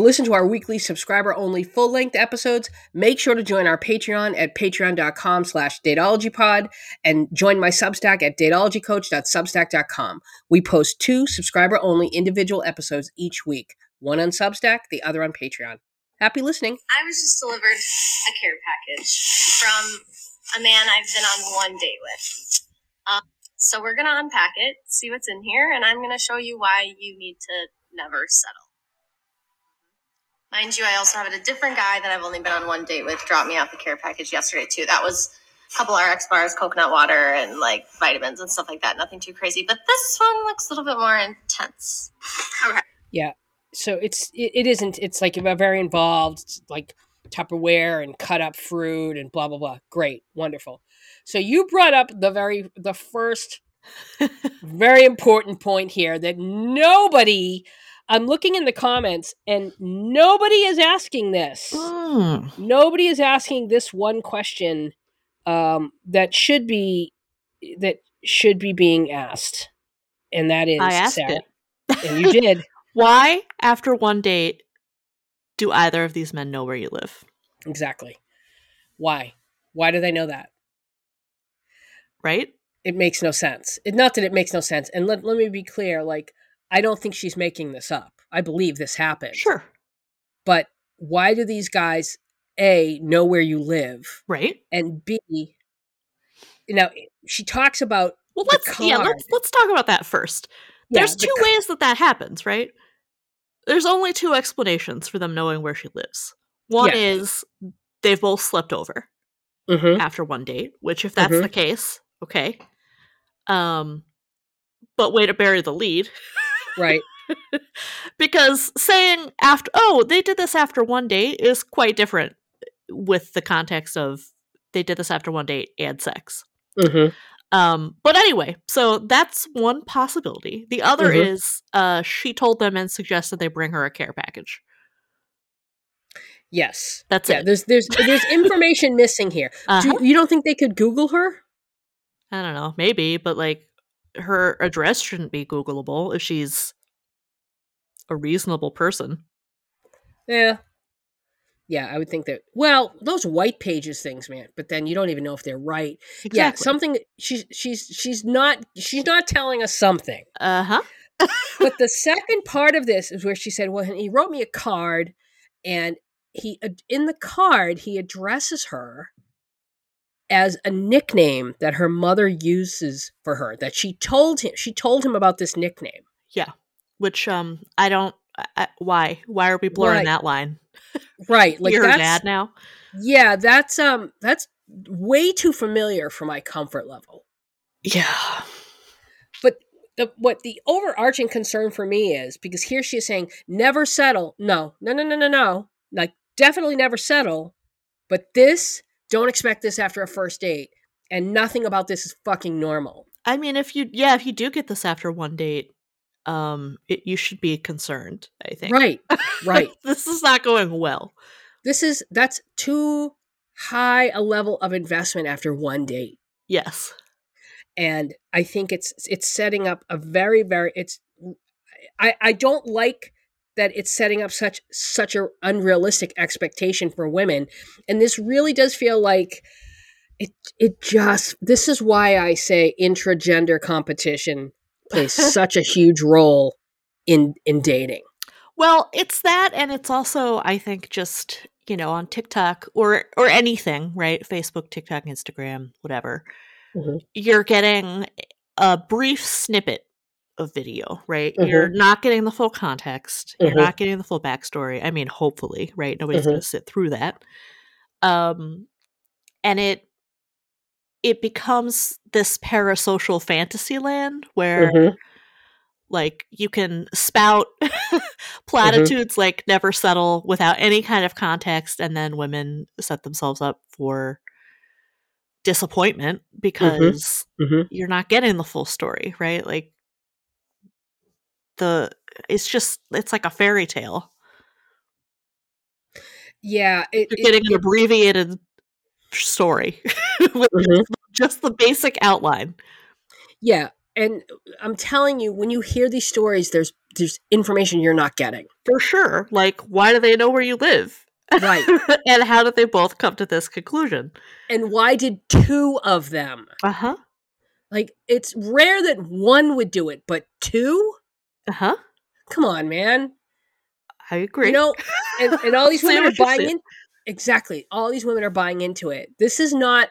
to listen to our weekly subscriber only full length episodes, make sure to join our Patreon at patreon.com slash dateologypod and join my Substack at dateologycoach.substack.com. We post two subscriber only individual episodes each week, one on Substack, the other on Patreon. Happy listening. I was just delivered a care package from a man I've been on one date with. Um, so we're going to unpack it, see what's in here, and I'm going to show you why you need to never settle. Mind you, I also have a different guy that I've only been on one date with drop me off a care package yesterday too. That was a couple RX bars, coconut water, and like vitamins and stuff like that. Nothing too crazy. But this one looks a little bit more intense. Okay. Yeah. So it's it, it isn't it's like a very involved it's like Tupperware and cut up fruit and blah blah blah. Great, wonderful. So you brought up the very the first very important point here that nobody I'm looking in the comments and nobody is asking this. Mm. Nobody is asking this one question um, that should be that should be being asked, and that is I asked Sarah, it. and you did Why, after one date, do either of these men know where you live? exactly. Why? Why do they know that? Right? It makes no sense. It, not that it makes no sense. And let, let me be clear. Like, I don't think she's making this up. I believe this happened. Sure. But why do these guys a know where you live Right? and b you know she talks about Well, let's yeah, let's let's talk about that first. yeah, There's two ca- ways that that happens, right? There's only two explanations for them knowing where she lives. One Yeah. is they've both slept over Mhm. after one date, which if that's Mhm. the case, okay. Um but way to bury the lead right because saying after oh, they did this after one date is quite different with the context of they did this after one date and sex. hmm Um, but anyway, so that's one possibility. The other Mhm. is uh, she told them and suggested they bring her a care package. yes That's yeah it. there's there's there's information missing here Uh-huh. Do, you don't think they could google her I don't know, maybe, but like her address shouldn't be Googleable if she's a reasonable person. yeah yeah i would think that well those white pages things man but then you don't even know if they're right yeah something she's she's she's not she's not telling us something Uh huh. but the second part of this is where she said, "Well, he wrote me a card, and he in the card he addresses her as a nickname that her mother uses for her. That she told him she told him about this nickname. Yeah which um, I don't. I, why? Why are we blurring Right. that line? Right, like You're dad now. yeah, that's um that's way too familiar for my comfort level. Yeah. But the what the overarching concern for me is because here she is saying never settle. No, no, no, no, no, no. Like definitely never settle. But this, don't expect this after a first date. And nothing about this is fucking normal. I mean, if you yeah, if you do get this after one date, um, it, you should be concerned. I think. Right, right. this is not going well. This is that's too high a level of investment after one date. Yes. and I think it's it's setting up a very very it's I I don't like that it's setting up such such a unrealistic expectation for women and this really does feel like it it just this is why I say intragender competition plays such a huge role in in dating. Well, it's that, and it's also, I think, just you know, on TikTok or or anything, right? Facebook, TikTok, Instagram, whatever. Mhm. You're getting a brief snippet of video, right? You're not getting the full context. You're Mhm. not getting the full backstory. I mean, hopefully, right? Nobody's Mhm. going to sit through that. Um, and it it becomes this parasocial fantasy land where Mhm. like you can spout platitudes like never settle without any kind of context and then women set themselves up for disappointment because Mhm. you're not getting the full story right like the it's just it's like a fairy tale Yeah, it, you're it- getting an abbreviated story with Mhm. just the basic outline Yeah, and I'm telling you, when you hear these stories, there's there's information you're not getting. For sure. Like, why do they know where you live? Right. and how did they both come to this conclusion? And why did two of them? Uh huh. Like, it's rare that one would do it, but two? Uh huh. Come on, man. I agree. You know, and, and all these women are buying in. Exactly. All these women are buying into it. This is not,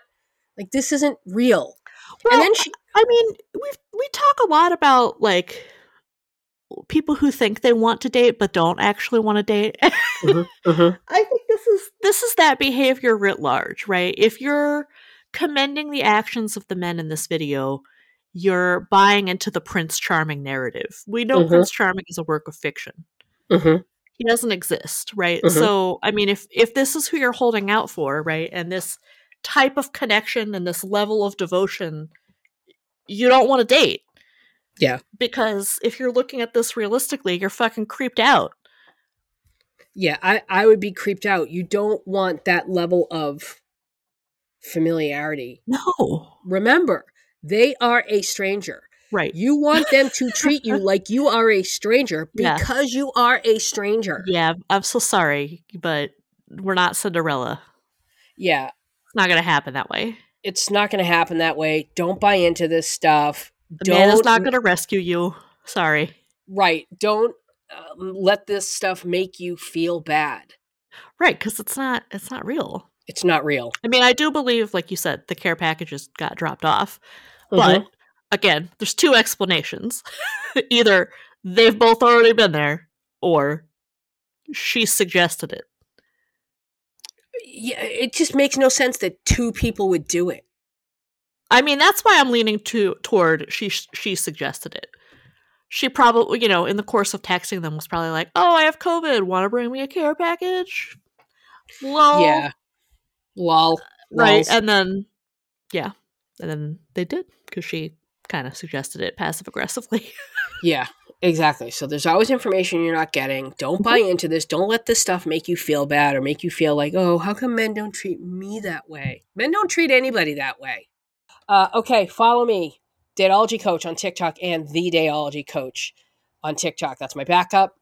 like, this isn't real. well, and then she, I mean, we we talk a lot about like people who think they want to date but don't actually want to date. Mhm, mhm. I think this is this is that behavior writ large, right? If you're commending the actions of the men in this video, you're buying into the Prince Charming narrative. We know Mhm. Prince Charming is a work of fiction. Mhm. He doesn't exist, right? Mhm. So, I mean, if if this is who you're holding out for, right, and this type of connection and this level of devotion, you don't want to date. Yeah. Because if you're looking at this realistically, you're fucking creeped out. yeah, I, I would be creeped out. You don't want that level of familiarity. No. Remember, they are a stranger. Right. You want them to treat you like you are a stranger Yeah. because you are a stranger. Yeah, I'm so sorry, but we're not Cinderella. Yeah, It's not going to happen that way. it's not going to happen that way. Don't buy into this stuff. The man is Don't not going to rescue you. Sorry. right. Don't um, let this stuff make you feel bad. Right, because it's not. It's not real. It's not real. I mean, I do believe, like you said, the care packages got dropped off. Mhm. But again, there's two explanations. Either they've both already been there, or she suggested it. yeah, it just makes no sense that two people would do it. I mean, that's why I'm leaning to toward she she suggested it. She probably, you know, in the course of texting them, was probably like, "Oh, I have COVID. Want to bring me a care package?" Lol. Yeah. Lol. right. Lols. And then, yeah, and then they did because she kind of suggested it passive aggressively. Yeah, exactly. So there's always information you're not getting. Don't buy into this. Don't let this stuff make you feel bad or make you feel like, oh, how come men don't treat me that way? Men don't treat anybody that way. Uh, okay, follow me, Dateology Coach on TikTok and The Dateology Coach on TikTok. That's my backup.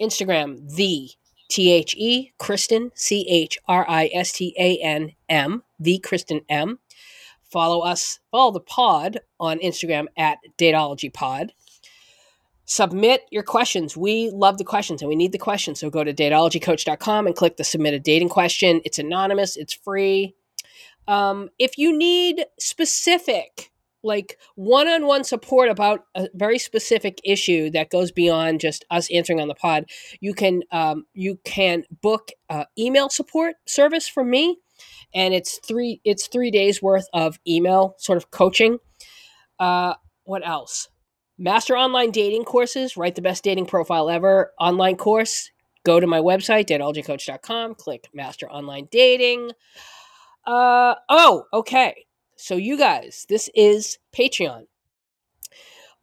Instagram, The T H E Kristen, C H R I S T A N M, The Kristen M. Follow us, follow the pod on Instagram at Dateology Pod submit your questions. We love the questions and we need the questions. So go to dateologycoach.com and click the submit a dating question. It's anonymous, it's free. Um, if you need specific, like one on one support about a very specific issue that goes beyond just us answering on the pod, you can um, you can book uh, email support service from me, and it's three it's three days worth of email sort of coaching. Uh, what else? Master online dating courses, write the best dating profile ever online course. Go to my website, dateologycoach.com, click Master Online Dating. Uh, oh, okay. So you guys, this is Patreon.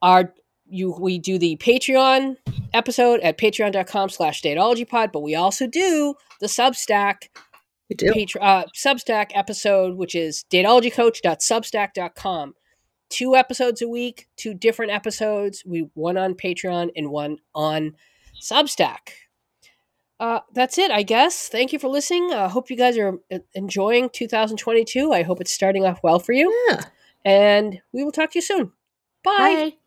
Our you we do the Patreon episode at patreon.com slash dateologypod, but we also do the Substack We do. Patr- uh, Substack episode, which is dateologycoach.substack.com. Two episodes a week, two different episodes. We one on Patreon and one on Substack. Uh, that's it, I guess. Thank you for listening. I uh, hope you guys are uh, enjoying 2022. I hope it's starting off well for you. Yeah. And we will talk to you soon. Bye. Bye.